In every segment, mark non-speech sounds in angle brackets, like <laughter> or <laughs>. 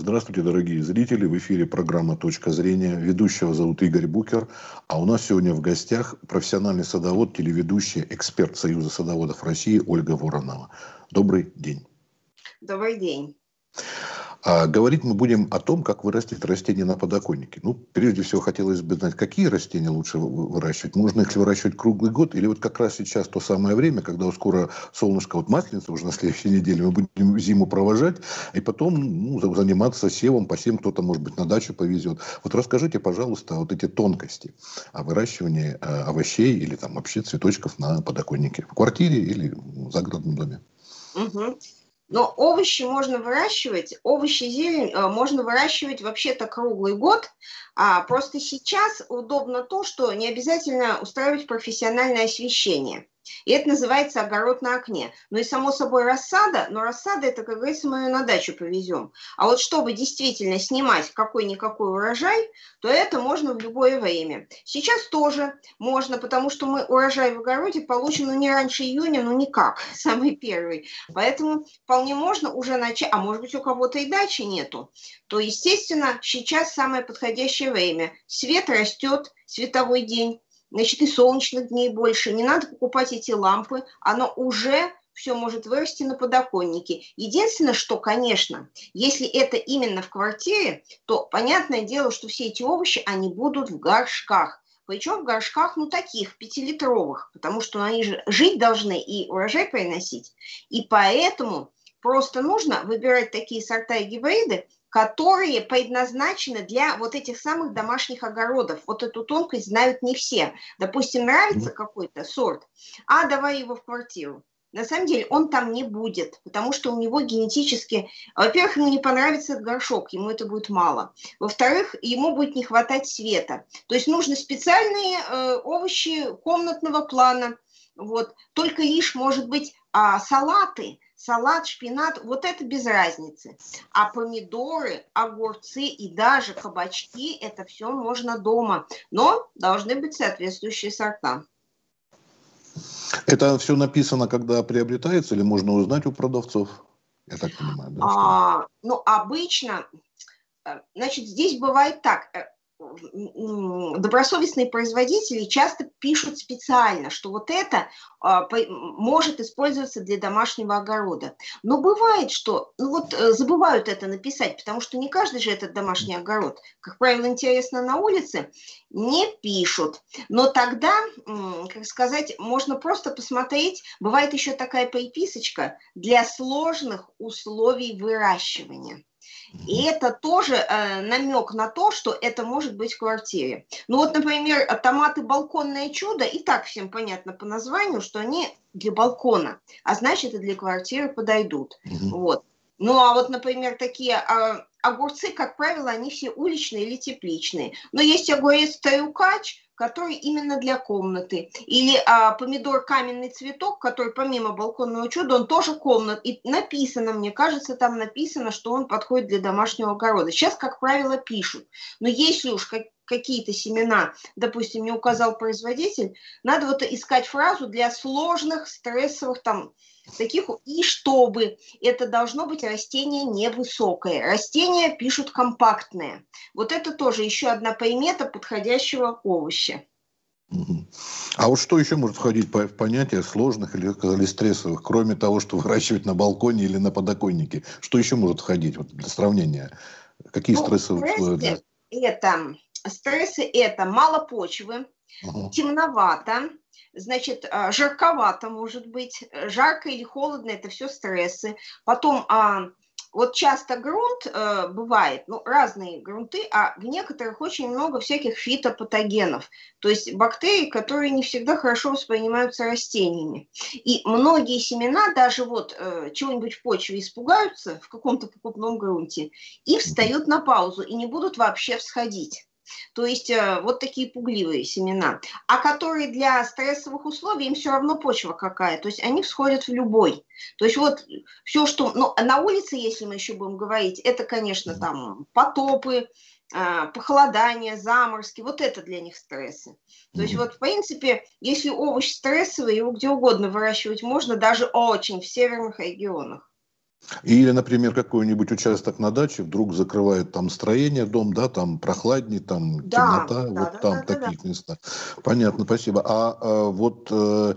Здравствуйте, дорогие зрители. В эфире программа «Точка зрения». Ведущего зовут Игорь Букер. А у нас сегодня в гостях профессиональный садовод, телеведущий, эксперт Союза садоводов России Ольга Воронова. Добрый день. Добрый день. А говорить мы будем о том, как вырастить растения на подоконнике. Ну, прежде всего, хотелось бы знать, какие растения лучше выращивать. Нужно их ли выращивать круглый год? Или вот как раз сейчас то самое время, когда скоро солнышко, вот масленица уже на следующей неделе, мы будем зиму провожать, и потом ну, заниматься севом, по всем кто-то, может быть, на дачу повезет. Вот расскажите, пожалуйста, вот эти тонкости о выращивании э, овощей или там вообще цветочков на подоконнике. В квартире или в загородном доме. Угу. Но овощи можно выращивать, овощи зелень э, можно выращивать вообще-то круглый год. А просто сейчас удобно то, что не обязательно устраивать профессиональное освещение. И это называется огород на окне. Ну и само собой рассада, но рассада это, как говорится, мы ее на дачу повезем. А вот чтобы действительно снимать какой-никакой урожай, то это можно в любое время. Сейчас тоже можно, потому что мы урожай в огороде получим ну, не раньше июня, ну никак, <laughs> самый первый. Поэтому вполне можно уже начать, а может быть у кого-то и дачи нету, то, естественно, сейчас самое подходящее время. Свет растет, световой день, значит, и солнечных дней больше. Не надо покупать эти лампы, оно уже все может вырасти на подоконнике. Единственное, что, конечно, если это именно в квартире, то понятное дело, что все эти овощи, они будут в горшках. Причем в горшках, ну, таких, пятилитровых, потому что они же жить должны и урожай приносить. И поэтому просто нужно выбирать такие сорта и гибриды, которые предназначены для вот этих самых домашних огородов. Вот эту тонкость знают не все. Допустим, нравится какой-то сорт, а давай его в квартиру. На самом деле он там не будет, потому что у него генетически, во-первых, ему не понравится горшок, ему это будет мало. Во-вторых, ему будет не хватать света. То есть нужны специальные э, овощи комнатного плана. Вот. Только лишь, может быть, а, салаты – салат, шпинат, вот это без разницы. А помидоры, огурцы и даже кабачки, это все можно дома. Но должны быть соответствующие сорта. Это все написано, когда приобретается, или можно узнать у продавцов? Я так понимаю, да? А, ну, обычно, э, значит, здесь бывает так э, добросовестные производители часто пишут специально, что вот это а, может использоваться для домашнего огорода. Но бывает, что ну вот э, забывают это написать, потому что не каждый же этот домашний огород. Как правило, интересно на улице, не пишут. Но тогда, как сказать, можно просто посмотреть, бывает еще такая приписочка для сложных условий выращивания. И это тоже э, намек на то, что это может быть в квартире. Ну вот, например, томаты балконное чудо, и так всем понятно по названию, что они для балкона, а значит и для квартиры подойдут. Угу. Вот. Ну а вот, например, такие э, огурцы, как правило, они все уличные или тепличные. Но есть огурец таюкач, который именно для комнаты. Или а, помидор каменный цветок, который помимо балконного чуда, он тоже комнат. И написано, мне кажется, там написано, что он подходит для домашнего огорода. Сейчас, как правило, пишут. Но если уж как, какие-то семена, допустим, не указал производитель, надо вот искать фразу для сложных, стрессовых там таких, и чтобы это должно быть растение невысокое. Растения пишут компактное. Вот это тоже еще одна примета подходящего овоща. А вот что еще может входить в понятие сложных или, сказали, стрессовых, кроме того, что выращивать на балконе или на подоконнике? Что еще может входить вот, для сравнения? Какие ну, стрессовые условия? Это, стрессы – это мало почвы, угу. темновато, значит, а, жарковато может быть, жарко или холодно, это все стрессы. Потом а, вот часто грунт э, бывает, ну, разные грунты, а в некоторых очень много всяких фитопатогенов, то есть бактерий, которые не всегда хорошо воспринимаются растениями. И многие семена даже вот э, чего-нибудь в почве испугаются в каком-то покупном грунте и встают на паузу и не будут вообще всходить. То есть э, вот такие пугливые семена. А которые для стрессовых условий, им все равно почва какая. То есть они всходят в любой. То есть вот все, что... Ну, на улице, если мы еще будем говорить, это, конечно, там потопы, э, похолодание, заморозки, вот это для них стрессы. То есть вот в принципе, если овощ стрессовый, его где угодно выращивать можно, даже очень в северных регионах. Или, например, какой-нибудь участок на даче вдруг закрывает там строение, дом, да, там прохладнее, там да, темнота, да, вот да, там да, таких да, местах. Понятно, спасибо. А, а вот э,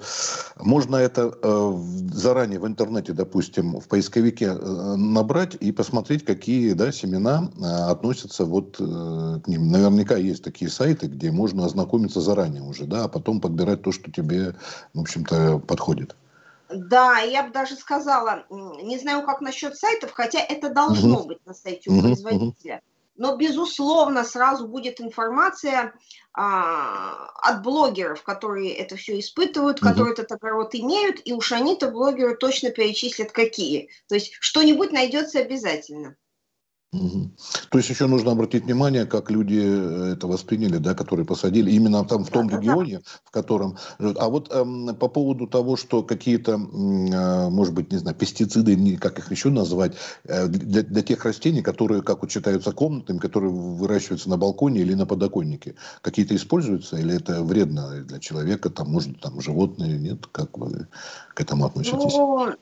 можно это э, заранее в интернете, допустим, в поисковике э, набрать и посмотреть, какие да, семена э, относятся вот э, к ним. Наверняка есть такие сайты, где можно ознакомиться заранее уже, да, а потом подбирать то, что тебе, в общем-то, подходит. Да, я бы даже сказала, не знаю, как насчет сайтов, хотя это должно угу. быть на сайте у производителя. Но, безусловно, сразу будет информация а, от блогеров, которые это все испытывают, угу. которые этот огород имеют, и уж они-то блогеры точно перечислят какие. То есть что-нибудь найдется обязательно. То есть еще нужно обратить внимание, как люди э, это восприняли, да, которые посадили именно там в том да, регионе, да. в котором. А вот эм, по поводу того, что какие-то, э, может быть, не знаю, пестициды, как их еще назвать, э, для, для тех растений, которые, как вот считаются комнатами, которые выращиваются на балконе или на подоконнике, какие-то используются или это вредно для человека, там, может, там животные, нет, как вы к этому относитесь? Ну,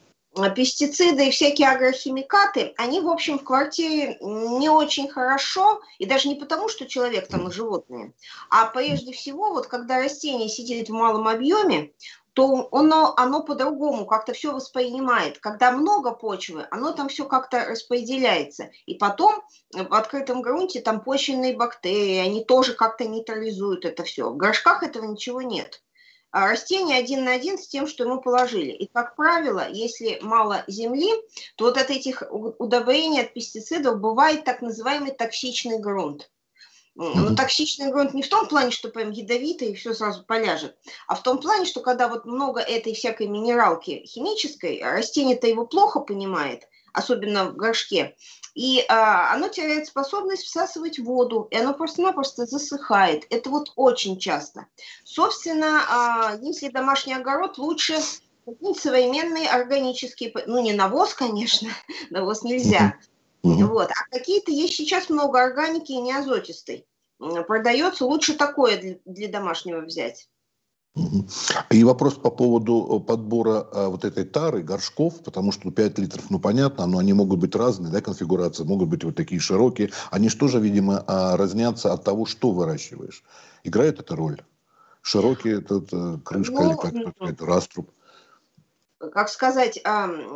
пестициды и всякие агрохимикаты, они, в общем, в квартире не очень хорошо, и даже не потому, что человек там и животные, а прежде всего, вот когда растение сидит в малом объеме, то оно, оно по-другому как-то все воспринимает. Когда много почвы, оно там все как-то распределяется. И потом в открытом грунте там почвенные бактерии, они тоже как-то нейтрализуют это все. В горшках этого ничего нет. А растение один на один с тем, что ему положили. И, как правило, если мало земли, то вот от этих удобрений, от пестицидов бывает так называемый токсичный грунт. Но токсичный грунт не в том плане, что прям ядовитый и все сразу поляжет, а в том плане, что когда вот много этой всякой минералки химической, растение-то его плохо понимает, особенно в горшке, и а, оно теряет способность всасывать воду, и оно просто-напросто засыхает. Это вот очень часто. Собственно, а, если домашний огород, лучше современные органические, ну не навоз, конечно, <laughs> навоз нельзя, вот, а какие-то есть сейчас много органики и неазотистой. Продается, лучше такое для, для домашнего взять. И вопрос по поводу э, подбора а, вот этой тары, горшков, потому что 5 литров, ну понятно, но они могут быть разные, да, конфигурации, могут быть вот такие широкие. Они же, видимо, а, разнятся от того, что выращиваешь. Играет эта роль? Широкий этот э, крышка ну, или как это раструб? как сказать,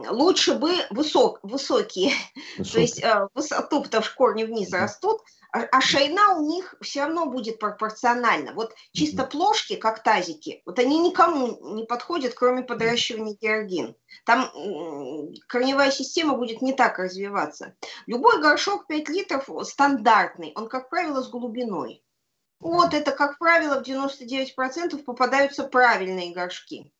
лучше бы высок, высокие, <laughs> высокие. то есть э, высоту, потому что корни вниз растут, а, а шейна у них все равно будет пропорциональна. Вот чисто плошки, как тазики, вот они никому не подходят, кроме подращивания георгин. Там корневая система будет не так развиваться. Любой горшок 5 литров стандартный, он, как правило, с глубиной. Вот это, как правило, в 99% попадаются правильные горшки.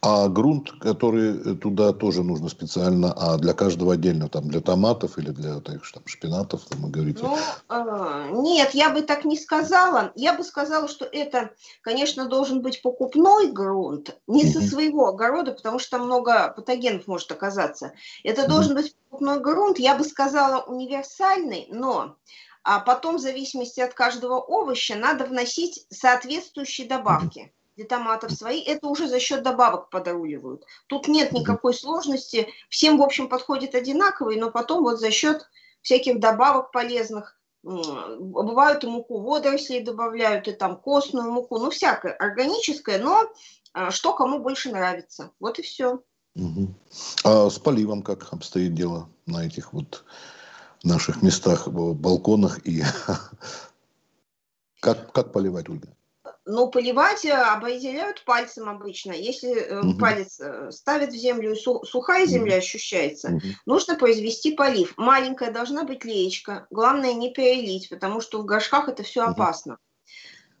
А грунт, который туда тоже нужно специально, а для каждого отдельно, там для томатов или для так, там, шпинатов, там, вы говорите? Ну, э, нет, я бы так не сказала. Я бы сказала, что это, конечно, должен быть покупной грунт, не со своего огорода, потому что там много патогенов может оказаться. Это должен быть покупной грунт, я бы сказала, универсальный, но а потом, в зависимости от каждого овоща, надо вносить соответствующие добавки для томатов свои, это уже за счет добавок подруливают. Тут нет никакой сложности, всем, в общем, подходит одинаковый, но потом вот за счет всяких добавок полезных, бывают и муку водорослей добавляют, и там костную муку, ну, всякое, органическое, но а, что кому больше нравится. Вот и все. Угу. А с поливом как обстоит дело на этих вот наших местах, балконах и <laughs> как, как поливать, Ольга? Но поливать э, определяют пальцем обычно. Если угу. палец э, ставит в землю и сухая земля ощущается, угу. нужно произвести полив. Маленькая должна быть леечка. Главное не перелить, потому что в горшках это все опасно.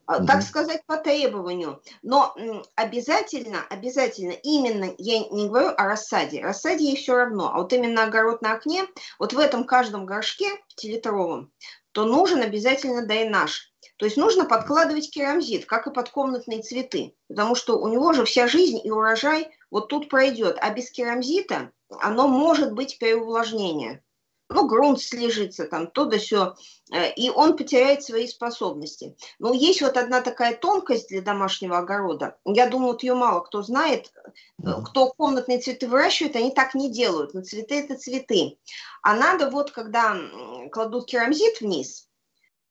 Угу. Так сказать, по требованию. Но обязательно, обязательно, именно, я не говорю о рассаде, рассаде ей все равно, а вот именно огород на окне, вот в этом каждом горшке, пятилитровом, то нужен обязательно дренаж то есть нужно подкладывать керамзит, как и под комнатные цветы, потому что у него же вся жизнь и урожай вот тут пройдет, а без керамзита оно может быть переувлажнение. ну, грунт слежится там, то да все, э, и он потеряет свои способности. Но есть вот одна такая тонкость для домашнего огорода. Я думаю, вот ее мало кто знает. Кто комнатные цветы выращивает, они так не делают. Но цветы – это цветы. А надо вот, когда кладут керамзит вниз –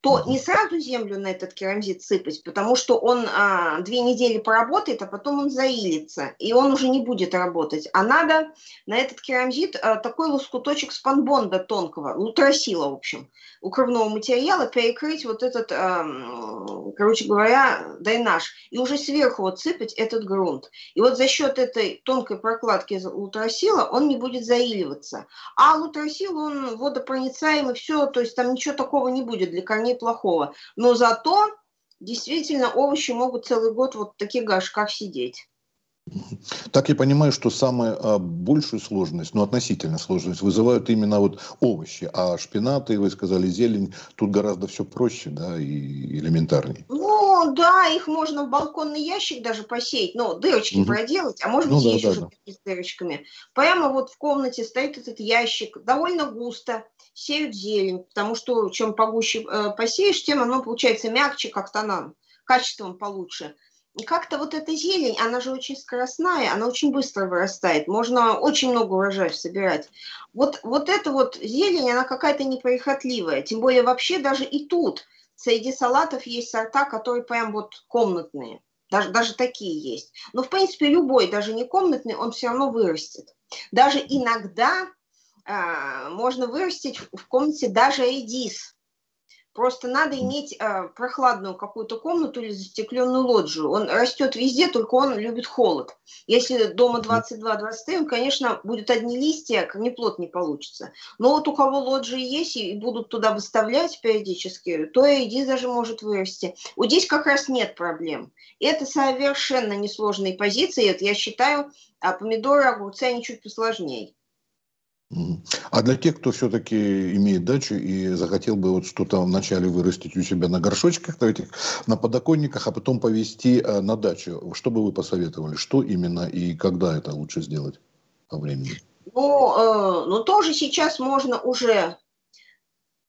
то не сразу землю на этот керамзит сыпать, потому что он а, две недели поработает, а потом он заилится, и он уже не будет работать. А надо на этот керамзит а, такой лоскуточек спанбонда тонкого, лутросила, в общем, укрывного материала, перекрыть вот этот, а, короче говоря, дренаж, и уже сверху вот сыпать этот грунт. И вот за счет этой тонкой прокладки лутросила он не будет заиливаться. А лутросил, он водопроницаемый, все, то есть там ничего такого не будет для корней плохого. Но зато действительно овощи могут целый год вот в таких горшках сидеть. Так я понимаю, что самую а, большую сложность, ну относительно сложность, вызывают именно вот овощи, а шпинаты, вы сказали, зелень, тут гораздо все проще, да, и элементарнее. Ну, да, их можно в балконный ящик даже посеять, ну, дырочки угу. проделать, а может ну быть, ну, есть да, уже да. с дырочками. Прямо вот в комнате стоит этот ящик, довольно густо, сеют зелень, потому что чем погуще э, посеешь, тем оно получается мягче, как-то она качеством получше. Как-то вот эта зелень, она же очень скоростная, она очень быстро вырастает, можно очень много урожаев собирать. Вот, вот эта вот зелень, она какая-то неприхотливая, тем более вообще даже и тут среди салатов есть сорта, которые прям вот комнатные, даже, даже такие есть. Но в принципе любой, даже не комнатный, он все равно вырастет. Даже иногда а, можно вырастить в комнате даже редис. Просто надо иметь э, прохладную какую-то комнату или застекленную лоджию. Он растет везде, только он любит холод. Если дома 22-23, он, конечно, будет одни листья, корнеплод не получится. Но вот у кого лоджии есть и будут туда выставлять периодически, то и редис даже может вырасти. Вот здесь как раз нет проблем. Это совершенно несложные позиции. Это, я считаю, а помидоры, огурцы, они чуть посложнее. А для тех, кто все-таки имеет дачу и захотел бы вот что-то вначале вырастить у себя на горшочках, на, этих, на подоконниках, а потом повезти э, на дачу, что бы вы посоветовали? Что именно и когда это лучше сделать по времени? Ну, э, ну тоже сейчас можно уже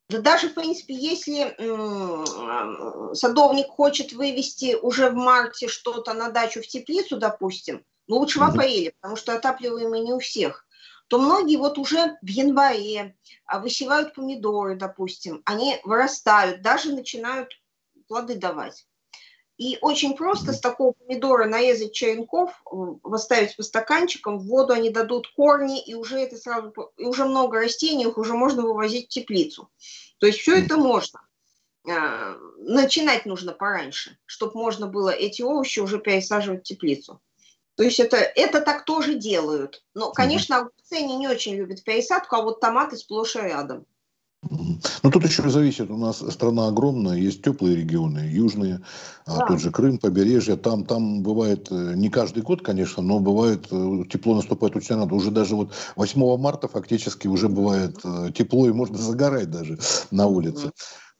да даже, в принципе, если э, садовник хочет вывести уже в марте что-то на дачу в теплицу, допустим, ну лучше в апреле, потому что отапливаемый не у всех то многие вот уже в январе а, высевают помидоры, допустим, они вырастают, даже начинают плоды давать. И очень просто с такого помидора нарезать черенков, поставить по стаканчикам, в воду они дадут корни, и уже это сразу, и уже много растений, их уже можно вывозить в теплицу. То есть все это можно. А, начинать нужно пораньше, чтобы можно было эти овощи уже пересаживать в теплицу. То есть это, это так тоже делают. Но, конечно, огурцы они не очень любят пересадку, а вот томаты сплошь и рядом. Ну, тут еще зависит. У нас страна огромная, есть теплые регионы, южные, а да. тот же Крым, побережье. Там, там бывает, э, не каждый год, конечно, но бывает, э, тепло наступает очень рано. Уже даже вот 8 марта фактически уже бывает э, тепло, и можно загорать даже на улице.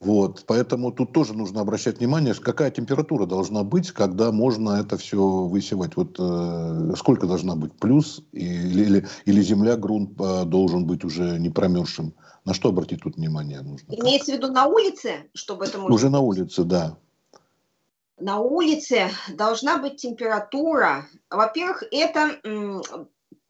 Вот, поэтому тут тоже нужно обращать внимание, какая температура должна быть, когда можно это все высевать. Вот э, сколько должна быть плюс или, или, или земля, грунт э, должен быть уже не промерзшим. На что обратить тут внимание нужно? Имеется в виду на улице, чтобы это можно... Уже на улице, да. На улице должна быть температура. Во-первых, это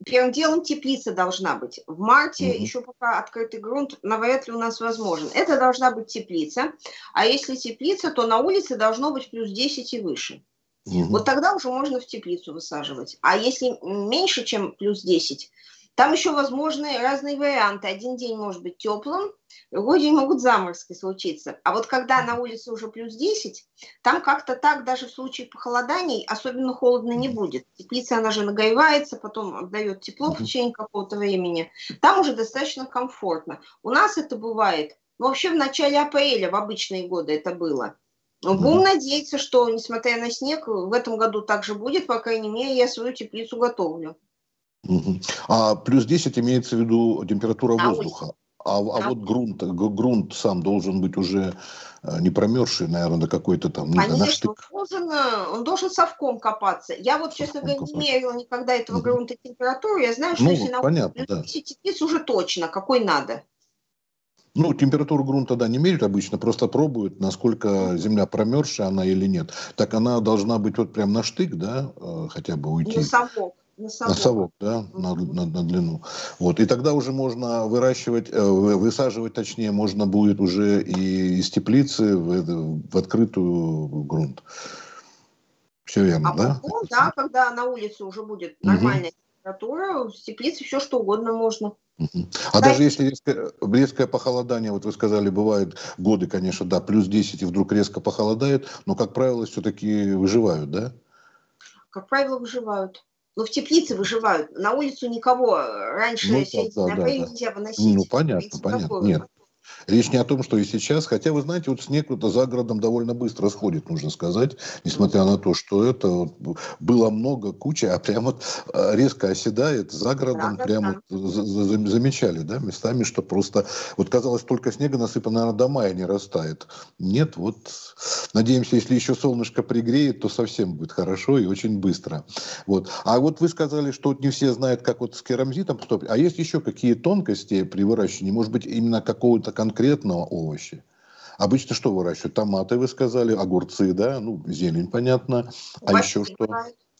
Первым делом теплица должна быть. В марте угу. еще пока открытый грунт навряд ли у нас возможен. Это должна быть теплица. А если теплица, то на улице должно быть плюс 10 и выше. Угу. Вот тогда уже можно в теплицу высаживать. А если меньше, чем плюс 10, там еще возможны разные варианты. Один день может быть теплым, другой день могут заморозки случиться. А вот когда на улице уже плюс 10, там как-то так даже в случае похолоданий особенно холодно не будет. Теплица, она же нагревается, потом отдает тепло в течение какого-то времени. Там уже достаточно комфортно. У нас это бывает, ну вообще в начале апреля, в обычные годы это было. Будем надеяться, что, несмотря на снег, в этом году также будет, по крайней мере, я свою теплицу готовлю. А плюс 10 имеется в виду температура а воздуха. А, а вот грунт, грунт сам должен быть уже э, не промерзший, наверное, до какой-то там... Конечно, он должен, э, он должен совком копаться. Я вот, честно говоря, не мерила никогда этого грунта температуру. Я знаю, что ну, если на понятно, да. теплиц уже точно, какой надо. Ну, температуру грунта, да, не меряют обычно, просто пробуют, насколько земля промерзшая она или нет. Так она должна быть вот прям на штык, да, э, хотя бы уйти. На совок. На совок, на совок да, на, на, на длину. Вот. И тогда уже можно выращивать, э, высаживать, точнее, можно будет уже и из теплицы в, в открытую грунт. Все верно, а да? Потом, да, когда на улице уже будет нормальная угу. температура, в теплице все что угодно можно. А даже если резкое, резкое похолодание, вот вы сказали, бывают годы, конечно, да, плюс 10 и вдруг резко похолодает, но, как правило, все-таки выживают, да? Как правило, выживают. Но в теплице выживают. На улицу никого раньше ну, да, да, да, да. нельзя выносить. Ну, понятно, понятно. Нет, Речь не о том, что и сейчас, хотя, вы знаете, вот снег это за городом довольно быстро сходит, нужно сказать, несмотря на то, что это вот было много, куча, а прямо вот а, резко оседает за городом, да, прямо да. Вот замечали, да, местами, что просто, вот казалось, только снега насыпано, наверное, до мая не растает. Нет, вот, надеемся, если еще солнышко пригреет, то совсем будет хорошо и очень быстро. Вот. А вот вы сказали, что вот не все знают, как вот с керамзитом поступить, а есть еще какие тонкости при выращивании, может быть, именно какого-то конкретного овоща. Обычно что выращивают? Томаты, вы сказали, огурцы, да, ну, зелень, понятно. А Кабачки еще что?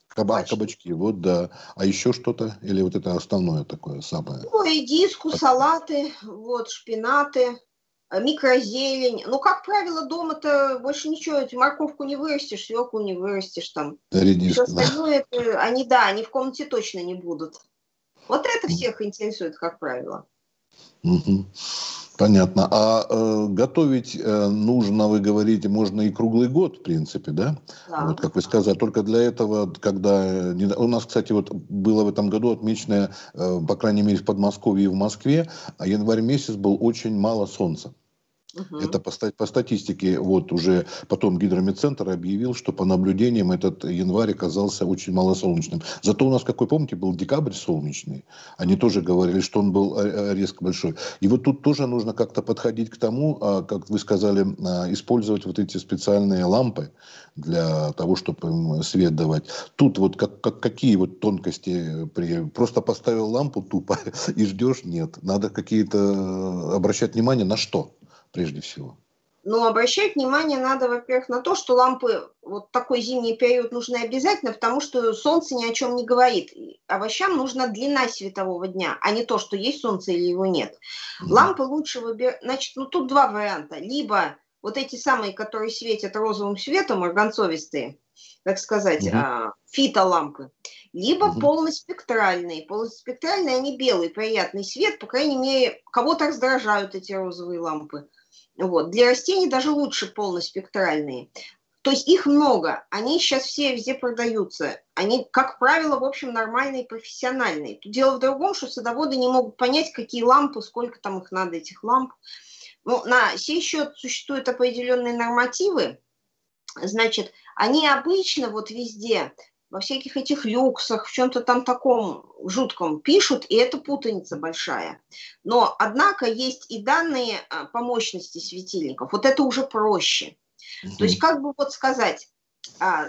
Каба, кабачки, вот да. А еще что-то? Или вот это основное такое самое? Ну, редиску, салаты, вот, шпинаты, э, микрозелень. Ну, как правило, дома-то больше ничего, морковку не вырастешь, свеклу не вырастешь там. Редиску, Все остальное, да. это, они, да, они в комнате точно не будут. Вот это всех интересует, как правило. Угу. Понятно. А э, готовить э, нужно, вы говорите, можно и круглый год, в принципе, да? да. Вот, как вы сказали. Только для этого, когда... Э, у нас, кстати, вот было в этом году отмечено, э, по крайней мере, в Подмосковье и в Москве, а январь месяц был очень мало солнца. Угу. Это по, по статистике, вот уже потом гидромедцентр объявил, что по наблюдениям этот январь оказался очень малосолнечным. Зато у нас, какой помните, был декабрь солнечный. Они тоже говорили, что он был э, э, резко большой. И вот тут тоже нужно как-то подходить к тому, а, как вы сказали, а, использовать вот эти специальные лампы для того, чтобы им свет давать. Тут вот как, как, какие вот тонкости? При... Просто поставил лампу тупо <laughs> и ждешь? Нет. Надо какие-то э, обращать внимание на что? Прежде всего? Ну, обращать внимание надо, во-первых, на то, что лампы вот такой зимний период нужны обязательно, потому что солнце ни о чем не говорит. Овощам нужна длина светового дня, а не то, что есть солнце или его нет. Mm. Лампы лучше выбирать. Значит, ну тут два варианта. Либо вот эти самые, которые светят розовым светом, марганцовистые, так сказать, mm-hmm. а, фитолампы, либо mm-hmm. полноспектральные. Полноспектральные, они белый, приятный свет, по крайней мере, кого-то раздражают эти розовые лампы. Вот. Для растений даже лучше полноспектральные. То есть их много, они сейчас все везде продаются. Они, как правило, в общем, нормальные, профессиональные. Дело в другом, что садоводы не могут понять, какие лампы, сколько там их надо, этих ламп. Ну, на сей счет существуют определенные нормативы. Значит, они обычно вот везде во всяких этих люксах, в чем-то там таком жутком пишут, и это путаница большая. Но, однако, есть и данные а, по мощности светильников. Вот это уже проще. Угу. То есть, как бы вот сказать, а,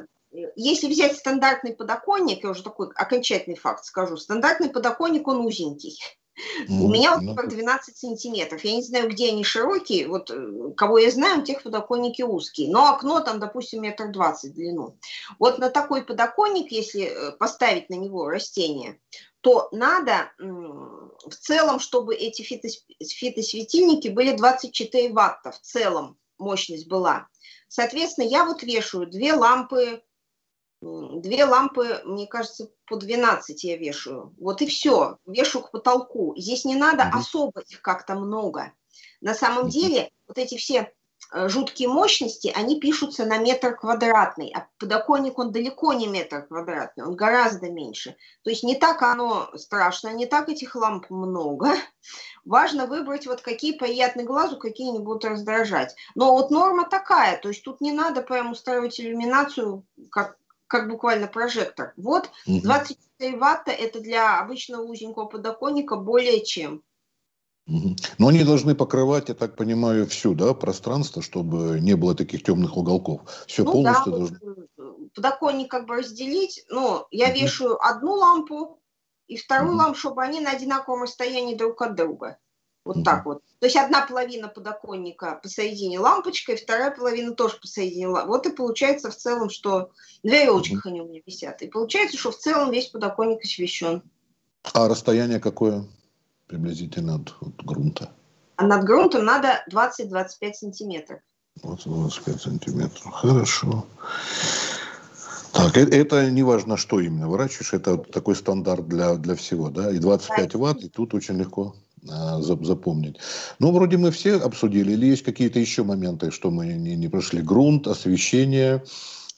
если взять стандартный подоконник, я уже такой окончательный факт скажу, стандартный подоконник, он узенький. У меня вот ну, 12 сантиметров. Я не знаю, где они широкие. Вот э, кого я знаю, у тех подоконники узкие. Но окно там, допустим, метр двадцать в длину. Вот на такой подоконник, если э, поставить на него растение, то надо в целом, чтобы эти фитосветильники были 24 ватта в целом мощность была. Соответственно, я вот вешаю две лампы Две лампы, мне кажется, по 12 я вешаю. Вот и все. Вешу к потолку. Здесь не надо mm-hmm. особо их как-то много. На самом mm-hmm. деле, вот эти все э, жуткие мощности, они пишутся на метр квадратный, а подоконник, он далеко не метр квадратный, он гораздо меньше. То есть не так оно страшно, не так этих ламп много. <laughs> Важно выбрать вот какие приятны глазу, какие не будут раздражать. Но вот норма такая, то есть тут не надо прям устраивать иллюминацию, как как буквально прожектор. Вот 24 ватта это для обычного узенького подоконника более чем. Но они должны покрывать, я так понимаю, всю, да, пространство, чтобы не было таких темных уголков. Все ну, полностью да, должно. Э, подоконник как бы разделить. Но я угу. вешаю одну лампу и вторую угу. лампу, чтобы они на одинаковом расстоянии друг от друга. Вот так вот. То есть одна половина подоконника посередине лампочкой, вторая половина тоже посередине лампочкой. Вот и получается в целом, что на веревочках угу. они у меня висят. И получается, что в целом весь подоконник освещен. А расстояние какое приблизительно от, от грунта? А над грунтом надо 20-25 сантиметров. 20-25 сантиметров. Хорошо. Так, это, это не важно, что именно выращиваешь, это такой стандарт для, для всего, да? И 25 да. ватт, и тут очень легко запомнить. Ну, вроде мы все обсудили, или есть какие-то еще моменты, что мы не, не прошли? Грунт, освещение,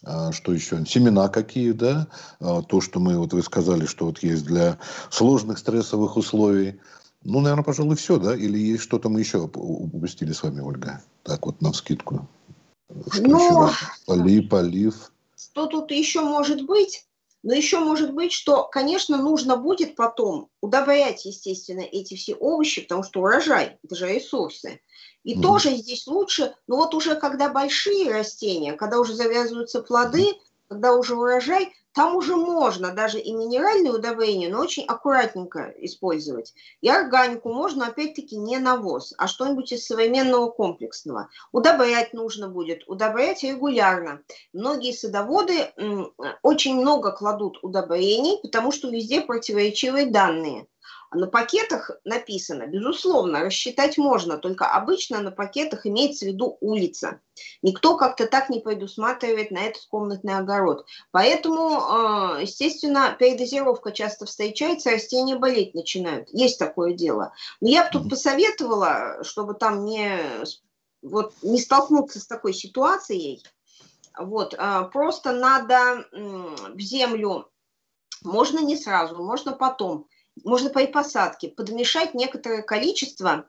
а, что еще? Семена какие, да? А, то, что мы, вот вы сказали, что вот есть для сложных стрессовых условий. Ну, наверное, пожалуй, все, да? Или есть что-то мы еще упустили с вами, Ольга? Так вот, на вскидку. Что ну, еще? Полив, полив. Что тут еще может быть? Но еще может быть, что, конечно, нужно будет потом удобрять, естественно, эти все овощи, потому что урожай – это же ресурсы. И mm. тоже здесь лучше, но вот уже когда большие растения, когда уже завязываются плоды, когда уже урожай, там уже можно даже и минеральные удобрения, но очень аккуратненько использовать. И органику можно, опять-таки, не навоз, а что-нибудь из современного комплексного. Удобрять нужно будет, удобрять регулярно. Многие садоводы очень много кладут удобрений, потому что везде противоречивые данные. На пакетах написано, безусловно, рассчитать можно, только обычно на пакетах имеется в виду улица. Никто как-то так не предусматривает на этот комнатный огород. Поэтому, а, естественно, передозировка часто встречается, растения болеть начинают. Есть такое дело. Но я бы тут посоветовала, чтобы там не, вот, не столкнуться с такой ситуацией, вот, а, просто надо в землю, можно не сразу, можно потом, можно при посадке подмешать некоторое количество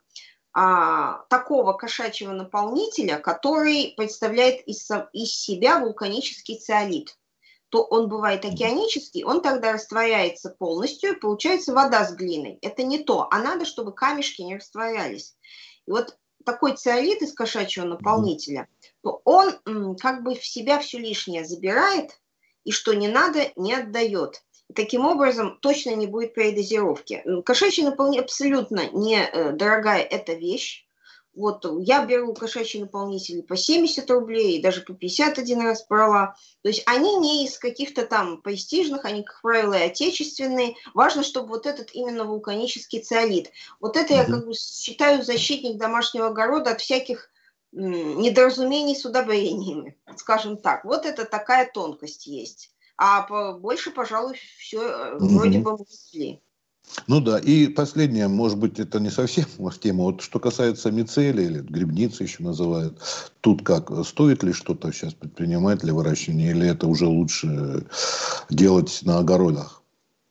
а, такого кошачьего наполнителя, который представляет из, из себя вулканический циолит. То он бывает океанический, он тогда растворяется полностью, и получается вода с глиной. Это не то, а надо, чтобы камешки не растворялись. И вот такой циолит из кошачьего наполнителя, то он как бы в себя все лишнее забирает, и что не надо, не отдает. Таким образом, точно не будет передозировки. Кошачий наполнитель абсолютно недорогая эта вещь. Вот я беру кошачьи наполнители по 70 рублей, даже по 50 один раз брала. То есть они не из каких-то там престижных, они, как правило, и отечественные. Важно, чтобы вот этот именно вулканический циолит. Вот это я как бы считаю защитник домашнего огорода от всяких недоразумений с удобрениями, скажем так. Вот это такая тонкость есть а больше, пожалуй, все э, вроде бы мы ушли. Ну да, и последнее, может быть, это не совсем <laughs> в тему. Вот что касается мицелия, или грибницы еще называют, тут как, стоит ли что-то сейчас предпринимать для выращивания, или это уже лучше делать на огородах?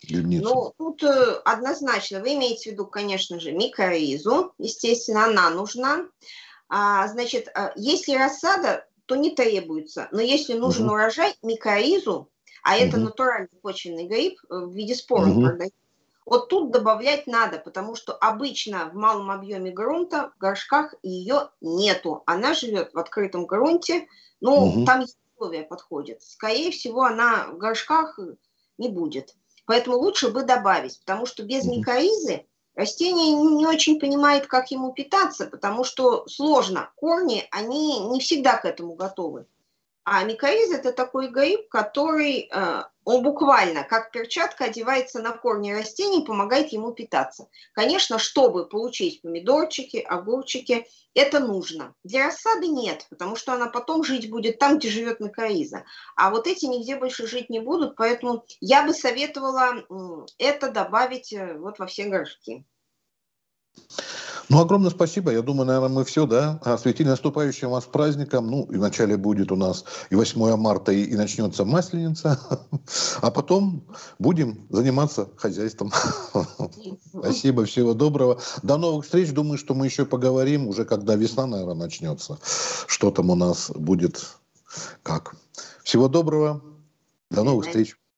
Грибницу? Ну, тут э, однозначно, вы имеете в виду, конечно же, микоризу, естественно, она нужна. А, значит, э, если рассада, то не требуется, но если нужен угу. урожай, микоризу а угу. это натуральный почвенный гриб э, в виде споров угу. Вот тут добавлять надо, потому что обычно в малом объеме грунта в горшках ее нету. Она живет в открытом грунте, но угу. там условия подходят. Скорее всего, она в горшках не будет. Поэтому лучше бы добавить, потому что без угу. микоризы растение не очень понимает, как ему питаться, потому что сложно. Корни, они не всегда к этому готовы. А микориз – это такой гриб, который, э, он буквально, как перчатка, одевается на корни растений, помогает ему питаться. Конечно, чтобы получить помидорчики, огурчики, это нужно. Для рассады нет, потому что она потом жить будет там, где живет микориза. А вот эти нигде больше жить не будут, поэтому я бы советовала это добавить э, вот во все горшки. Ну, огромное спасибо. Я думаю, наверное, мы все, да? Осветили наступающим вас праздником. Ну, и вначале будет у нас и 8 марта, и, и начнется Масленица. <laughs> А потом будем заниматься хозяйством. <laughs> Спасибо, всего доброго. До новых встреч. Думаю, что мы еще поговорим уже, когда весна, наверное, начнется. Что там у нас будет, как. Всего доброго. До новых встреч.